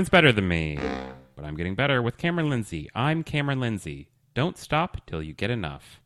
Everyone's better than me, but I'm getting better with Cameron Lindsay. I'm Cameron Lindsay. Don't stop till you get enough.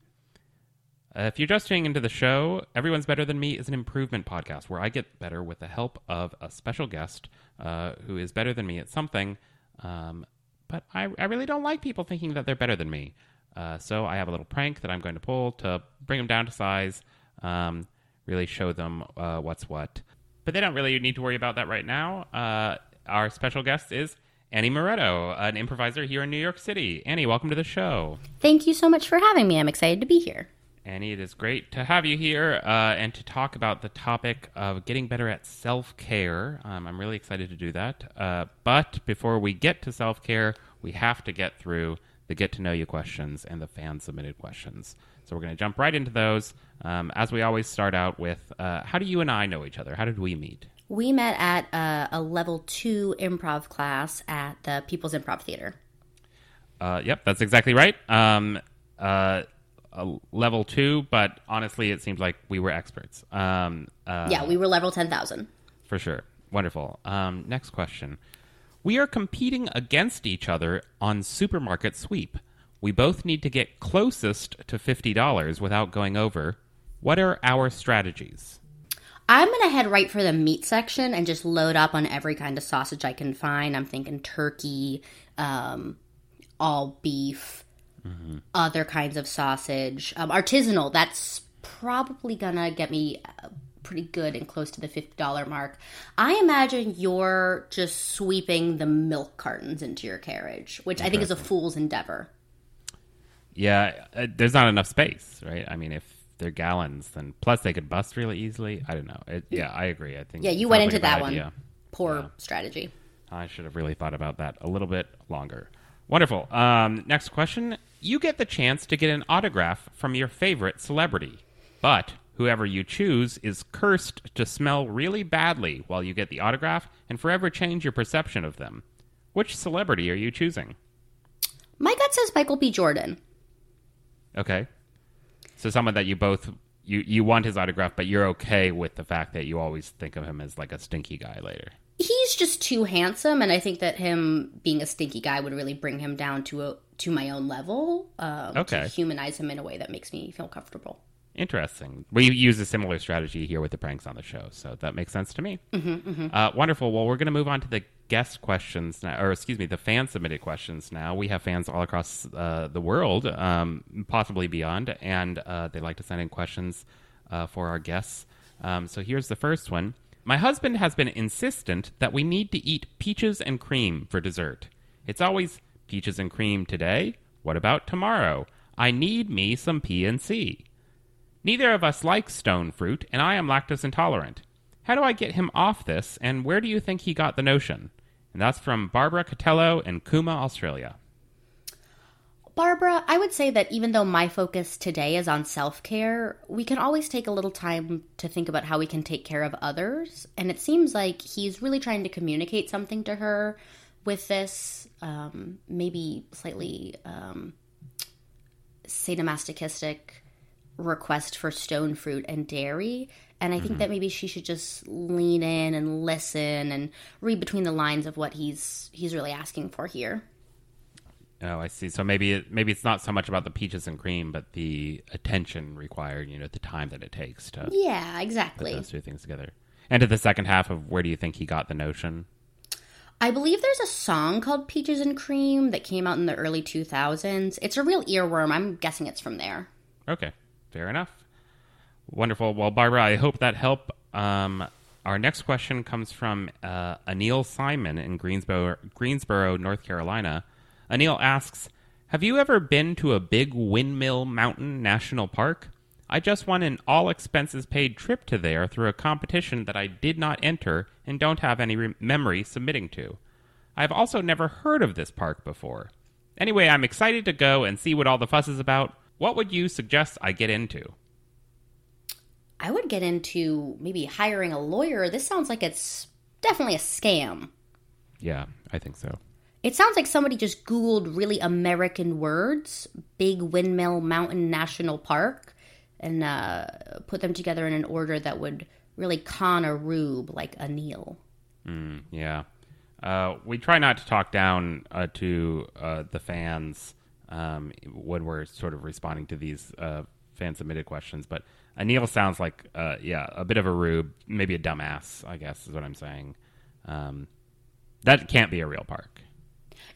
Uh, if you're just tuning into the show, Everyone's Better Than Me is an improvement podcast where I get better with the help of a special guest uh, who is better than me at something. Um, but I, I really don't like people thinking that they're better than me. Uh, so I have a little prank that I'm going to pull to bring them down to size, um, really show them uh, what's what. But they don't really need to worry about that right now. Uh, our special guest is Annie Moretto, an improviser here in New York City. Annie, welcome to the show. Thank you so much for having me. I'm excited to be here. Annie, it is great to have you here uh, and to talk about the topic of getting better at self care. Um, I'm really excited to do that. Uh, but before we get to self care, we have to get through the get to know you questions and the fan submitted questions. So we're going to jump right into those. Um, as we always start out with, uh, how do you and I know each other? How did we meet? We met at uh, a level two improv class at the People's Improv Theater. Uh, yep, that's exactly right. Um, uh, a level two, but honestly, it seems like we were experts. Um, uh, yeah, we were level 10,000. For sure. Wonderful. Um, next question. We are competing against each other on Supermarket Sweep. We both need to get closest to $50 without going over. What are our strategies? I'm going to head right for the meat section and just load up on every kind of sausage I can find. I'm thinking turkey, um, all beef, mm-hmm. other kinds of sausage. Um, artisanal, that's probably going to get me uh, pretty good and close to the $50 mark. I imagine you're just sweeping the milk cartons into your carriage, which I think is a fool's endeavor. Yeah, uh, there's not enough space, right? I mean, if they're gallons, then plus they could bust really easily. I don't know. It, yeah, I agree. I think. Yeah, you went into like that one. Poor yeah. strategy. I should have really thought about that a little bit longer. Wonderful. Um, next question. You get the chance to get an autograph from your favorite celebrity, but whoever you choose is cursed to smell really badly while you get the autograph and forever change your perception of them. Which celebrity are you choosing? My gut says Michael B. Jordan. Okay. So someone that you both you you want his autograph, but you're okay with the fact that you always think of him as like a stinky guy later. He's just too handsome, and I think that him being a stinky guy would really bring him down to a to my own level. Um, okay, to humanize him in a way that makes me feel comfortable. Interesting. We use a similar strategy here with the pranks on the show, so that makes sense to me. Mm-hmm, mm-hmm. Uh, wonderful. Well, we're going to move on to the guest questions now, or excuse me, the fan submitted questions now. We have fans all across uh, the world, um, possibly beyond, and uh, they like to send in questions uh, for our guests. Um, so here's the first one. My husband has been insistent that we need to eat peaches and cream for dessert. It's always peaches and cream today. What about tomorrow? I need me some P and C. Neither of us likes stone fruit, and I am lactose intolerant. How do I get him off this, and where do you think he got the notion? And that's from Barbara Catello in Cooma, Australia. Barbara, I would say that even though my focus today is on self care, we can always take a little time to think about how we can take care of others. And it seems like he's really trying to communicate something to her with this, um, maybe slightly um, sadomasochistic request for stone fruit and dairy. And I think mm-hmm. that maybe she should just lean in and listen and read between the lines of what he's he's really asking for here. Oh, I see. So maybe it, maybe it's not so much about the peaches and cream, but the attention required. You know, the time that it takes to yeah, exactly put those two things together. And to the second half of where do you think he got the notion? I believe there's a song called Peaches and Cream that came out in the early 2000s. It's a real earworm. I'm guessing it's from there. Okay. Fair enough. Wonderful. Well, Barbara, I hope that helped. Um, our next question comes from uh, Anil Simon in Greensboro, Greensboro, North Carolina. Anil asks, "Have you ever been to a big Windmill Mountain National Park? I just won an all expenses paid trip to there through a competition that I did not enter and don't have any re- memory submitting to. I've also never heard of this park before. Anyway, I'm excited to go and see what all the fuss is about. What would you suggest I get into? I would get into maybe hiring a lawyer. This sounds like it's definitely a scam. Yeah, I think so. It sounds like somebody just Googled really American words, Big Windmill Mountain National Park, and uh, put them together in an order that would really con a rube like Anil. Mm, yeah. Uh, we try not to talk down uh, to uh, the fans um, when we're sort of responding to these uh, fan submitted questions, but Anil sounds like, uh, yeah, a bit of a rube, maybe a dumbass. I guess is what I'm saying. Um, that can't be a real park.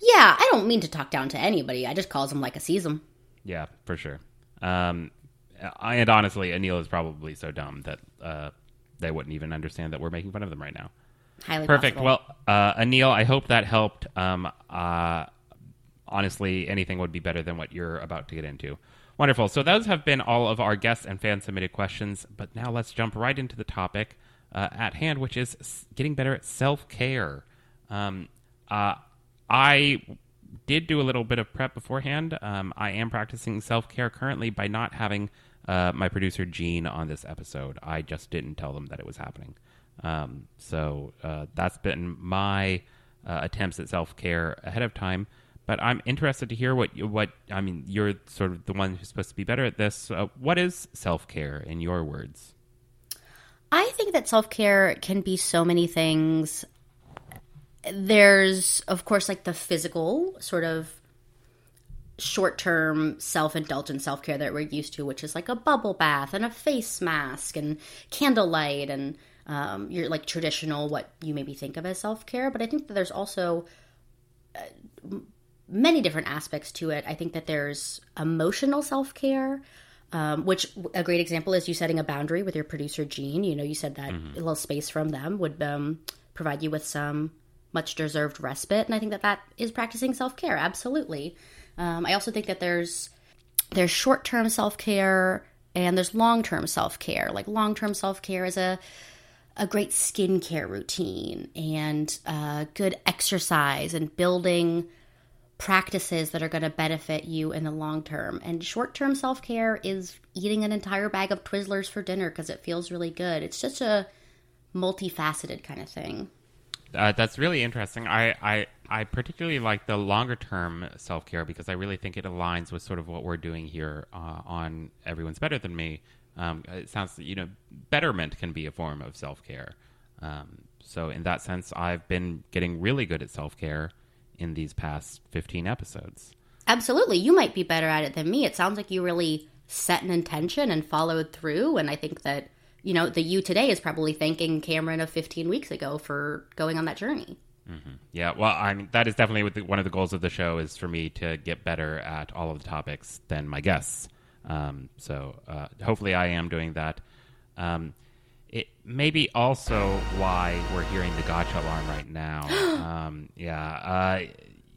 Yeah, I don't mean to talk down to anybody. I just calls them like I sees them. Yeah, for sure. Um, I, and honestly, Anil is probably so dumb that uh, they wouldn't even understand that we're making fun of them right now. Highly Perfect. possible. Well, uh, Anil, I hope that helped. Um, uh, honestly, anything would be better than what you're about to get into. Wonderful. So those have been all of our guests and fan submitted questions. But now let's jump right into the topic uh, at hand, which is getting better at self care. Um, uh, I did do a little bit of prep beforehand. Um, I am practicing self care currently by not having uh, my producer Gene on this episode. I just didn't tell them that it was happening. Um, so uh, that's been my uh, attempts at self care ahead of time. But I'm interested to hear what you, what I mean. You're sort of the one who's supposed to be better at this. Uh, what is self care in your words? I think that self care can be so many things. There's, of course, like the physical sort of short term self indulgent self care that we're used to, which is like a bubble bath and a face mask and candlelight and um, your like traditional what you maybe think of as self care. But I think that there's also uh, many different aspects to it. I think that there's emotional self care. Um, which a great example is you setting a boundary with your producer Gene. You know, you said that a little space from them would um, provide you with some much deserved respite, and I think that that is practicing self care. Absolutely. Um, I also think that there's there's short term self care and there's long term self care. Like long term self care is a a great skincare routine and uh, good exercise and building practices that are going to benefit you in the long term. And short term self care is eating an entire bag of Twizzlers for dinner because it feels really good. It's just a multifaceted kind of thing. Uh, that's really interesting. I, I, I particularly like the longer term self care because I really think it aligns with sort of what we're doing here uh, on Everyone's Better Than Me. Um, it sounds, you know, betterment can be a form of self care. Um, so, in that sense, I've been getting really good at self care in these past 15 episodes. Absolutely. You might be better at it than me. It sounds like you really set an intention and followed through. And I think that, you know, the you today is probably thanking Cameron of 15 weeks ago for going on that journey. Yeah, well, I mean, that is definitely one of the goals of the show is for me to get better at all of the topics than my guests. Um, so uh, hopefully, I am doing that. Um, it may be also why we're hearing the gotcha alarm right now. um, yeah, uh,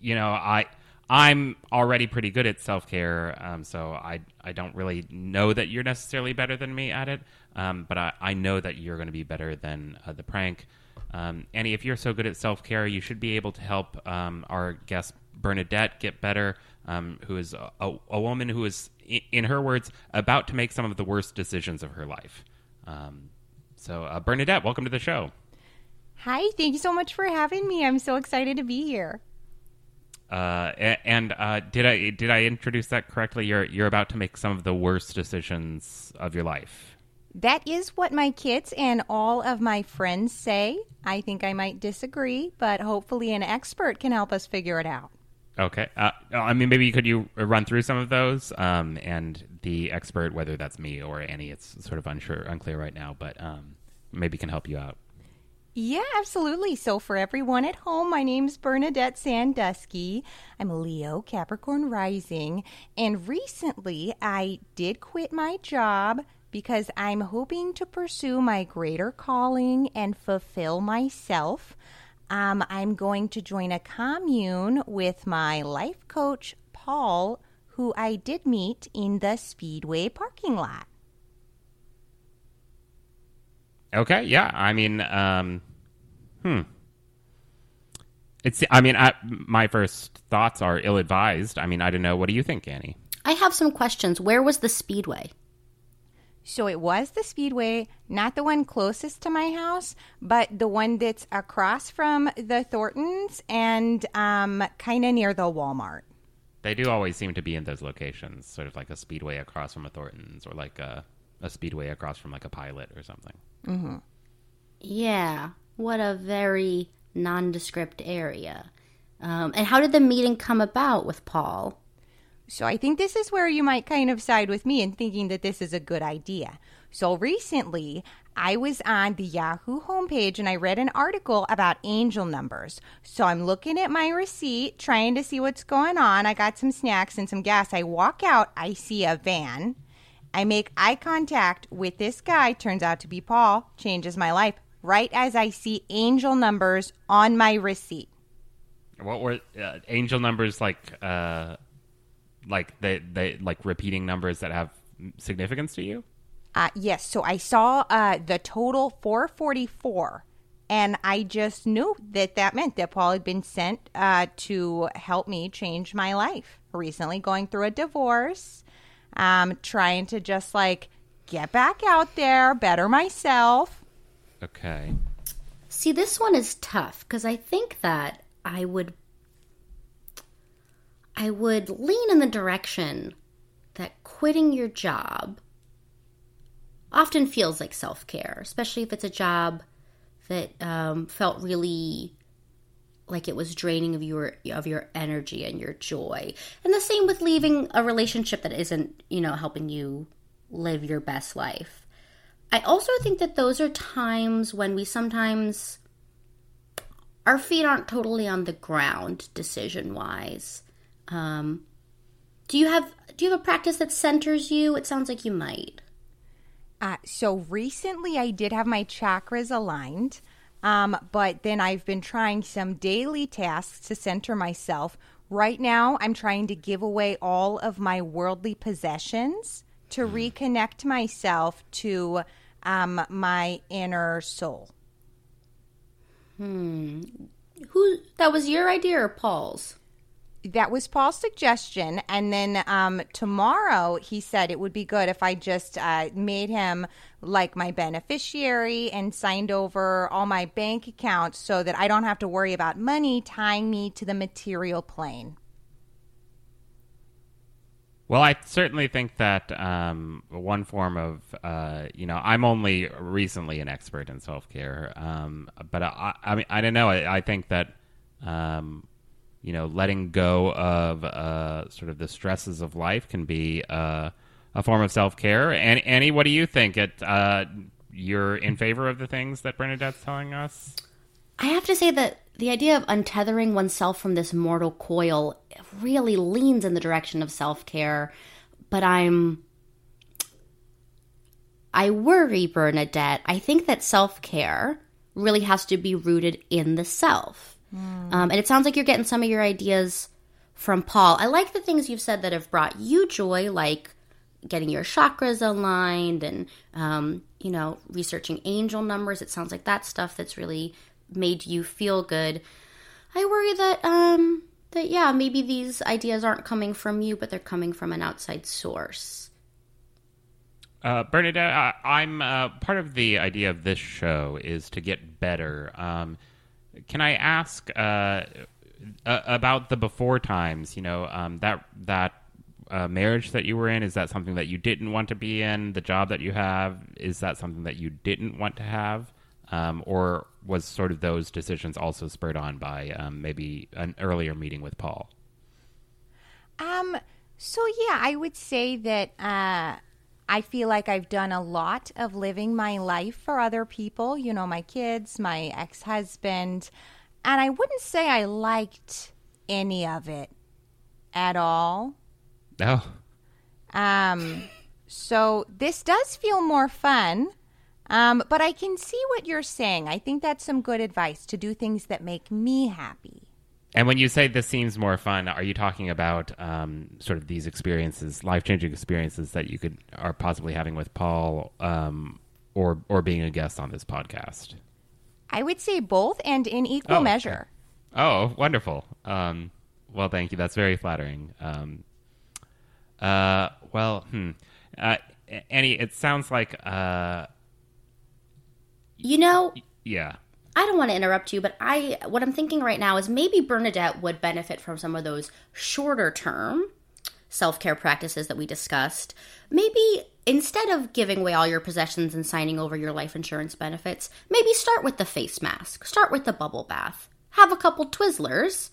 you know, I I'm already pretty good at self care, um, so I I don't really know that you're necessarily better than me at it. Um, but I, I know that you're going to be better than uh, the prank. Um, Annie, if you're so good at self care, you should be able to help um, our guest Bernadette get better, um, who is a, a, a woman who is, in her words, about to make some of the worst decisions of her life. So, uh, Bernadette, welcome to the show. Hi, thank you so much for having me. I'm so excited to be here. Uh, and uh, did I did I introduce that correctly? You're you're about to make some of the worst decisions of your life. That is what my kids and all of my friends say. I think I might disagree, but hopefully an expert can help us figure it out. Okay. Uh, I mean, maybe could you run through some of those? Um, and the expert, whether that's me or Annie, it's sort of unsure, unclear right now, but um, maybe can help you out. Yeah, absolutely. So, for everyone at home, my name's Bernadette Sandusky. I'm a Leo, Capricorn rising. And recently, I did quit my job because I'm hoping to pursue my greater calling and fulfill myself. Um, I'm going to join a commune with my life coach, Paul, who I did meet in the Speedway parking lot. Okay. Yeah. I mean, um, hmm. It's. I mean, I, my first thoughts are ill-advised. I mean, I don't know. What do you think, Annie? I have some questions. Where was the speedway? So it was the Speedway, not the one closest to my house, but the one that's across from the Thorntons and um, kind of near the Walmart. They do always seem to be in those locations, sort of like a speedway across from a Thornton's, or like a, a speedway across from like a pilot or something. Yeah. What a very nondescript area. Um, and how did the meeting come about with Paul? So I think this is where you might kind of side with me in thinking that this is a good idea. So recently, I was on the Yahoo homepage and I read an article about angel numbers. So I'm looking at my receipt, trying to see what's going on. I got some snacks and some gas. I walk out, I see a van. I make eye contact with this guy, turns out to be Paul, changes my life, right as I see angel numbers on my receipt. What were uh, angel numbers like? Uh, like they they like repeating numbers that have significance to you? Uh, yes. So I saw uh, the total 444, and I just knew that that meant that Paul had been sent uh, to help me change my life recently, going through a divorce, um, trying to just like get back out there, better myself. Okay. See, this one is tough because I think that I would I would lean in the direction that quitting your job often feels like self care, especially if it's a job that um, felt really like it was draining of your of your energy and your joy. And the same with leaving a relationship that isn't, you know, helping you live your best life. I also think that those are times when we sometimes our feet aren't totally on the ground decision wise. Um, do you have do you have a practice that centers you? It sounds like you might. Uh, so recently, I did have my chakras aligned, um, but then I've been trying some daily tasks to center myself. Right now, I'm trying to give away all of my worldly possessions to reconnect myself to um, my inner soul. Hmm. Who that was your idea or Paul's? That was Paul's suggestion. And then um, tomorrow, he said it would be good if I just uh, made him like my beneficiary and signed over all my bank accounts so that I don't have to worry about money tying me to the material plane. Well, I certainly think that um, one form of, uh, you know, I'm only recently an expert in self care, um, but I, I mean, I don't know. I, I think that um, you know, letting go of uh, sort of the stresses of life can be uh, a form of self care. And Annie, what do you think? It uh, you're in favor of the things that Bernadette's telling us? I have to say that the idea of untethering oneself from this mortal coil really leans in the direction of self care, but I'm. I worry, Bernadette. I think that self care really has to be rooted in the self. Mm. Um, and it sounds like you're getting some of your ideas from Paul. I like the things you've said that have brought you joy, like getting your chakras aligned and, um, you know, researching angel numbers. It sounds like that stuff that's really made you feel good. I worry that, um, that yeah, maybe these ideas aren't coming from you, but they're coming from an outside source. Uh, Bernadette, I, am uh, part of the idea of this show is to get better. Um, can I ask uh, about the before times? You know, um, that that uh, marriage that you were in is that something that you didn't want to be in? The job that you have is that something that you didn't want to have, um, or was sort of those decisions also spurred on by um, maybe an earlier meeting with Paul? Um. So yeah, I would say that. Uh I feel like I've done a lot of living my life for other people, you know, my kids, my ex husband. And I wouldn't say I liked any of it at all. No. Um, so this does feel more fun. Um, but I can see what you're saying. I think that's some good advice to do things that make me happy. And when you say this seems more fun, are you talking about um, sort of these experiences, life changing experiences that you could are possibly having with Paul, um, or or being a guest on this podcast? I would say both, and in equal oh, measure. Okay. Oh, wonderful! Um, well, thank you. That's very flattering. Um, uh, well, hmm. Uh, Annie, it sounds like. Uh, you know. Yeah. I don't want to interrupt you, but I what I'm thinking right now is maybe Bernadette would benefit from some of those shorter term self-care practices that we discussed. Maybe instead of giving away all your possessions and signing over your life insurance benefits, maybe start with the face mask, start with the bubble bath, have a couple Twizzlers,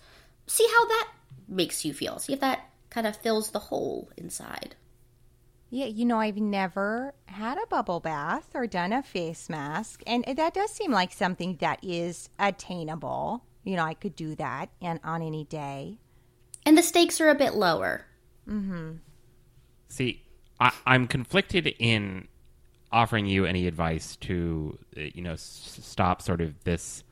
see how that makes you feel, see if that kind of fills the hole inside. Yeah, you know, I've never had a bubble bath or done a face mask, and that does seem like something that is attainable. You know, I could do that and on any day. And the stakes are a bit lower. See, I, I'm conflicted in offering you any advice to, uh, you know, s- stop sort of this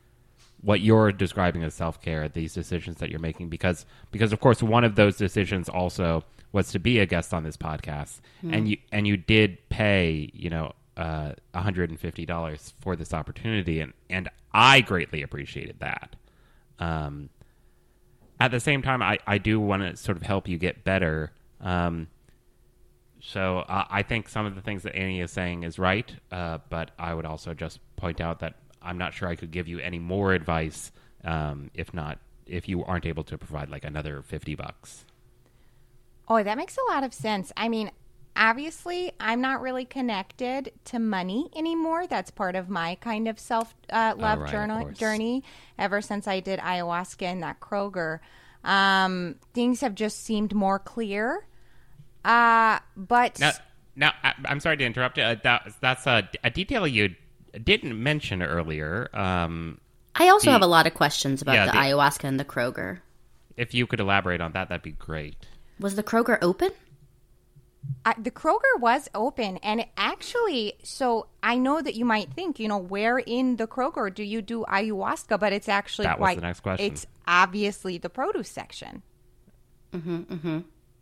what you're describing as self care, these decisions that you're making, because because of course one of those decisions also was to be a guest on this podcast, and you and you did pay, you know, uh, $150 for this opportunity, and and I greatly appreciated that. Um, at the same time, I, I do want to sort of help you get better. Um, so uh, I think some of the things that Annie is saying is right, uh, but I would also just point out that I'm not sure I could give you any more advice um, if not if you aren't able to provide like another fifty bucks. Oh, that makes a lot of sense. I mean, obviously, I'm not really connected to money anymore. That's part of my kind of self uh, love Oh, right, journal course. journey. Ever since I did ayahuasca and that Kroger, um, things have just seemed more clear. Uh, but Now, now I, I'm sorry to interrupt. Uh, that, that's a, a detail you didn't mention earlier. Um, I also The- have a lot of questions about Yeah, the, the- ayahuasca and the Kroger. if you could elaborate on that, that'd be great. Was the Kroger open? I, the Kroger was open, and it actually, so I know that you might think, you know, where in the Kroger do you do ayahuasca? But it's actually That was the next question. It's obviously the produce section.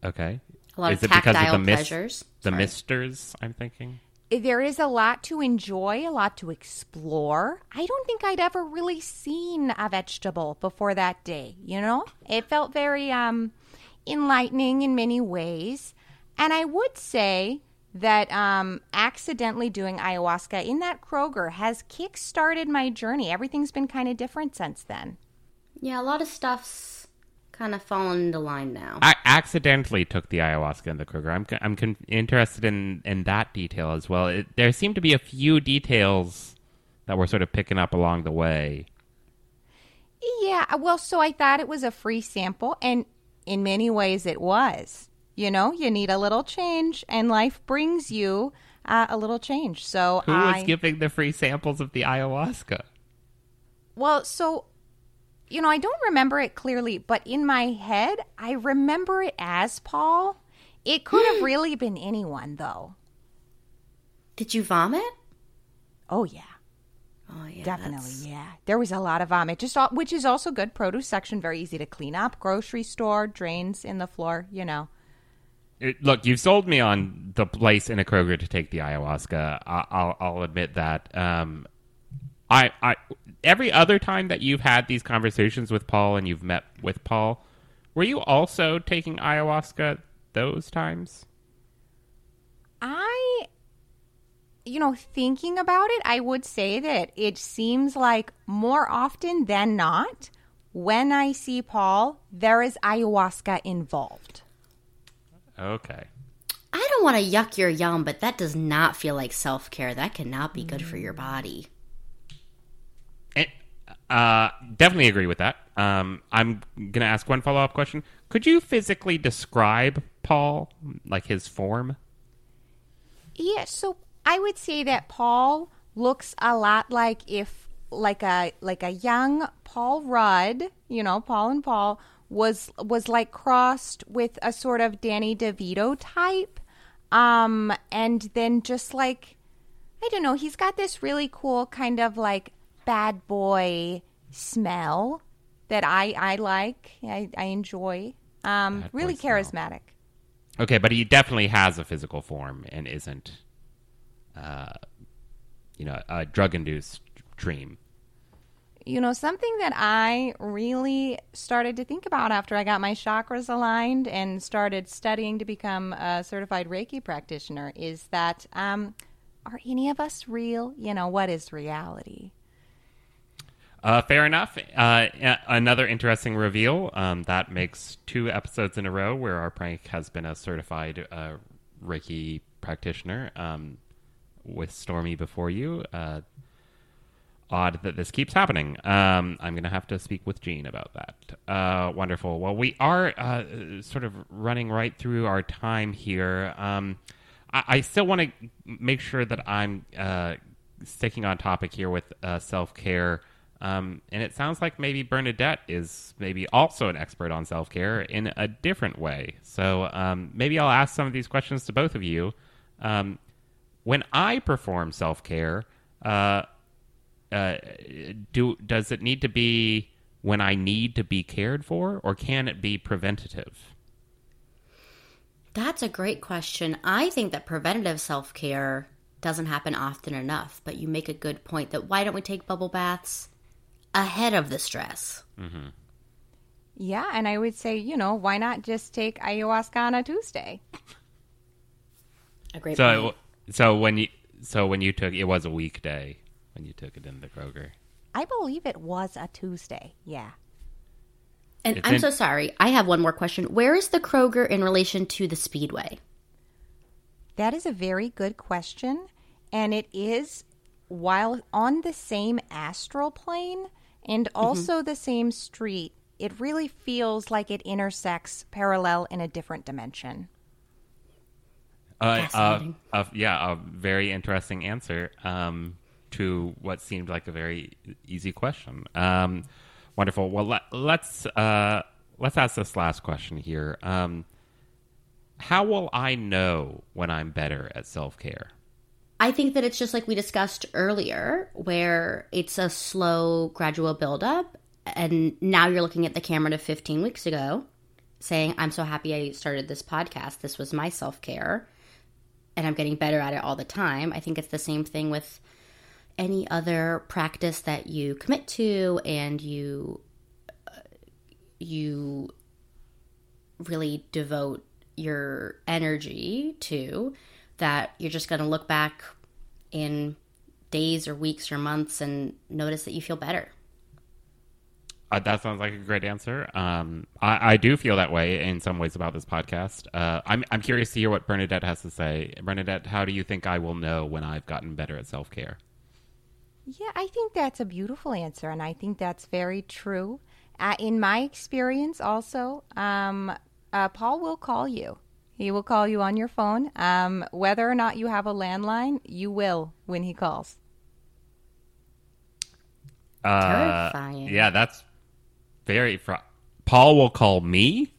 Okay. A lot Is of it because of tactile the mis- pleasures. The misters, I'm thinking. There is a lot to enjoy, a lot to explore. I don't think I'd ever really seen a vegetable before that day, you know? It felt very um enlightening in many ways. And I would say that um, accidentally doing ayahuasca in that Kroger has kick-started my journey. Everything's been kind of different since then. Yeah, a lot of stuff's kind of fallen into line now. I accidentally took the ayahuasca in the Kroger. I'm I'm con- interested in in that detail as well. It, there seem to be a few details that we're sort of picking up along the way. Yeah, well, so I thought it was a free sample, and in many ways it was. You know, you need a little change, and life brings you uh, a little change. So Who I, was giving the free samples of the ayahuasca? well, so you know, I don't remember it clearly, but in my head, I remember it as Paul. It could have really been anyone, though. Did you vomit? Oh yeah. Oh yeah, Definitely, that's- yeah. There was a lot of vomit, just all, which is also good. Produce section very easy to clean up. Grocery store drains in the floor, you know. It- look, you've sold me on the place in a Kroger to take the ayahuasca. I, I'll I'll admit that. Um, I I every other time that you've had these conversations with Paul and you've met with Paul, were you also taking ayahuasca those times? I, you know, thinking about it, I would say that it seems like more often than not, when I see Paul, there is ayahuasca involved. Okay. I don't want to yuck your yum, but that does not feel like self care. That cannot be good for your body. And, uh, definitely agree with that. Um, I'm gonna ask one follow up question. Could you physically describe Paul, like his form? Yeah, so I would say that Paul looks a lot like if like a like a young Paul Rudd, you know, Paul and Paul was was like crossed with a sort of Danny DeVito type. Um and then just like I don't know, he's got this really cool kind of like bad boy smell that I I like. I I enjoy. Um Bad really smell. charismatic. Okay, but he definitely has a physical form and isn't, uh, you know, a drug induced dream. You know, something that I really started to think about after I got my chakras aligned and started studying to become a certified Reiki practitioner is that um, are any of us real? You know, what is reality? Uh, fair enough. Uh, another interesting reveal. Um, that makes two episodes in a row where our prank has been a certified uh, Reiki practitioner um, with Stormy before you. Uh, odd that this keeps happening. Um, I'm going to have to speak with Jean about that. Uh, wonderful. Well, we are uh, sort of running right through our time here. Um, I, I, still want to make sure that I'm uh, sticking on topic here with uh, self care. Um, and it sounds like maybe Bernadette is maybe also an expert on self care in a different way. So um, maybe I'll ask some of these questions to both of you. Um, when I perform self care, uh, uh, do does it need to be when I need to be cared for, or can it be preventative? That's a great question. I think that preventative self care doesn't happen often enough, but you make a good point that why don't we take bubble baths ahead of the stress? Mm-hmm. Yeah, and I would say, you know, why not just take ayahuasca on a Tuesday? A great so, point. So when you so when you took it was a weekday when you took it in the Kroger. I believe it was a Tuesday. Yeah. And it's I'm in- so sorry. I have one more question. Where is the Kroger in relation to the Speedway? That is a very good question. And it is, while on the same astral plane and mm-hmm. also mm-hmm. the same street, it really feels like it intersects parallel in a different dimension. Uh, uh, yeah, a very interesting answer. Um, to what seemed like a very easy question. Um, wonderful. Well, let, us let's, uh, let's ask this last question here. Um, how will I know when I'm better at self care? I think that it's just like we discussed earlier, where it's a slow, gradual buildup. And now you're looking at the camera to 15 weeks ago saying, I'm so happy I started this podcast. This was my self care. And I'm getting better at it all the time. I think it's the same thing with any other practice that you commit to and you uh, you really devote your energy to that you're just going to look back in days or weeks or months and notice that you feel better uh, that sounds like a great answer. Um, I, I, do feel that way in some ways about this podcast. Uh, I'm, I'm curious to hear what Bernadette has to say. Bernadette, how do you think I will know when I've gotten better at self care? Yeah, I think that's a beautiful answer, and I think that's very true. Uh, in my experience, also, um, uh, Paul will call you. He will call you on your phone. Um, whether or not you have a landline, you will when he calls. Uh, Terrifying. Yeah, that's very. Fr- Paul will call me.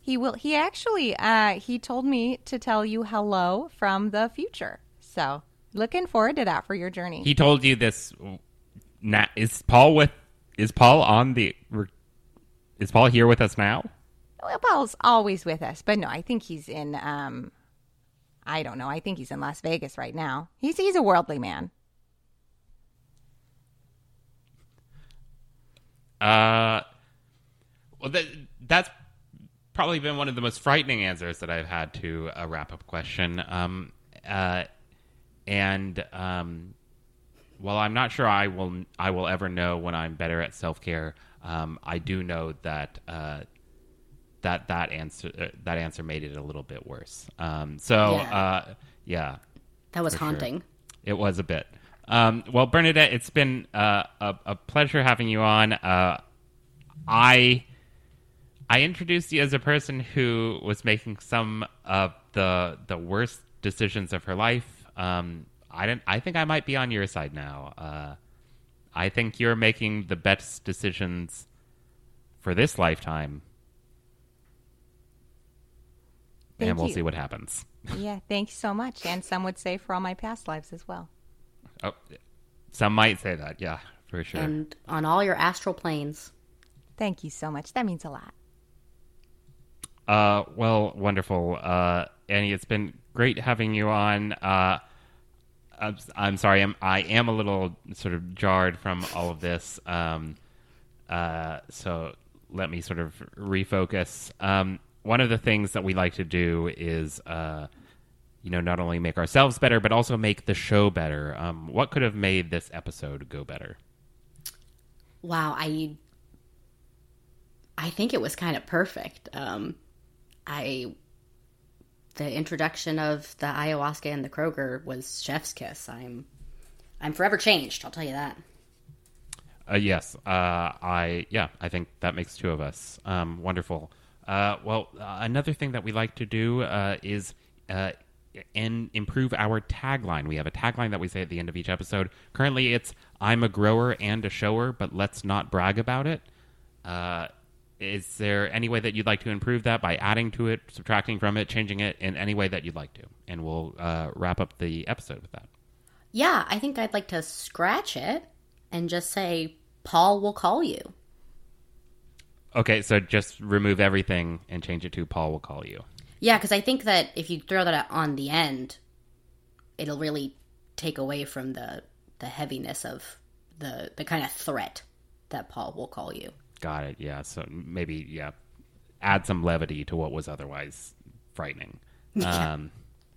He will. He actually. Uh, he told me to tell you hello from the future. So Looking forward to that for your journey. He told you this. Na- is Paul with? Is Paul on the? Is Paul here with us now? Well, Paul's always with us, but no, I think he's in. Um, I don't know. I think he's in Las Vegas right now. He's he's a worldly man. Uh, well, that that's probably been one of the most frightening answers that I've had to a wrap up question. Um, uh, and um, while I'm not sure I will I will ever know when I'm better at self care, um, I do know that uh, that that answer uh, that answer made it a little bit worse. Um, so yeah. Uh, yeah. that was haunting. Sure. It was a bit. Um, well, Bernadette, it's been uh, a, a, pleasure having you on. Uh, I I introduced you as a person who was making some of the the worst decisions of her life um, I don't. I think I might be on your side now. Uh, I think you're making the best decisions for this lifetime, Thank and we'll you. see what happens. Yeah, thank you so much. And some would say for all my past lives as well. Oh, some might say that. Yeah, for sure. And on all your astral planes. Thank you so much. That means a lot. Uh, well, wonderful. Uh, Annie, it's been great having you on. Uh, I'm, I'm, sorry, I'm, I am a little sort of jarred from all of this. Um, uh, so let me sort of refocus. Um, one of the things that we like to do is, uh, you know, not only make ourselves better, but also make the show better. Um, what could have made this episode go better? Wow, I, I think it was kind of perfect. Um, I the introduction of the ayahuasca and the Kroger was chef's kiss. I'm I'm forever changed. I'll tell you that. Uh, yes, uh, I yeah, I think that makes two of us. Um, wonderful. Uh, well, uh, another thing that we like to do uh, is uh, and improve our tagline. We have a tagline that we say at the end of each episode. Currently, it's "I'm a grower and a shower, but let's not brag about it." Uh, is there any way that you'd like to improve that by adding to it, subtracting from it, changing it in any way that you'd like to? And we'll uh, wrap up the episode with that. Yeah, I think I'd like to scratch it and just say Paul will call you. Okay, so just remove everything and change it to Paul will call you. Yeah, because I think that if you throw that on the end, it'll really take away from the the heaviness of the the kind of threat that Paul will call you. Got it. Yeah. So maybe yeah, add some levity to what was otherwise frightening. Um,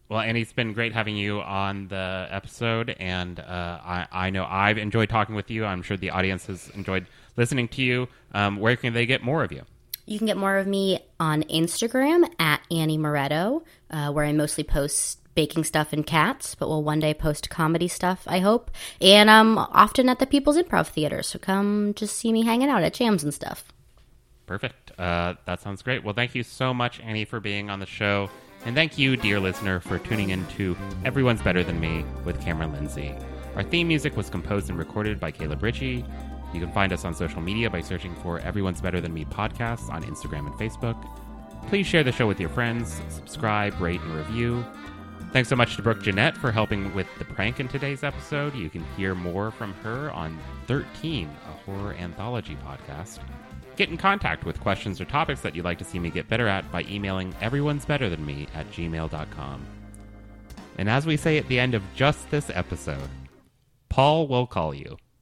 well, Annie, it's been great having you on the episode, and uh, I, I know I've enjoyed talking with you. I'm sure the audience has enjoyed listening to you. Um, where can they get more of you? You can get more of me on Instagram at Annie Moretto, uh, where I mostly post baking stuff and cats, but will one day post comedy stuff, I hope. And I'm often at the People's Improv Theater, so come just see me hanging out at jams and stuff. Perfect. Uh, that sounds great. Well, thank you so much, Annie, for being on the show. And thank you, dear listener, for tuning in to Everyone's Better Than Me with Cameron Lindsay. Our theme music was composed and recorded by Caleb Ritchie. You can find us on social media by searching for Everyone's Better Than Me podcasts on Instagram and Facebook. Please share the show with your friends, subscribe, rate, and review. Thanks so much to Brooke Jeanette for helping with the prank in today's episode. You can hear more from her on 13, a horror anthology podcast. Get in contact with questions or topics that you'd like to see me get better at by emailing everyone's better than me at gmail.com. And as we say at the end of just this episode, Paul will call you.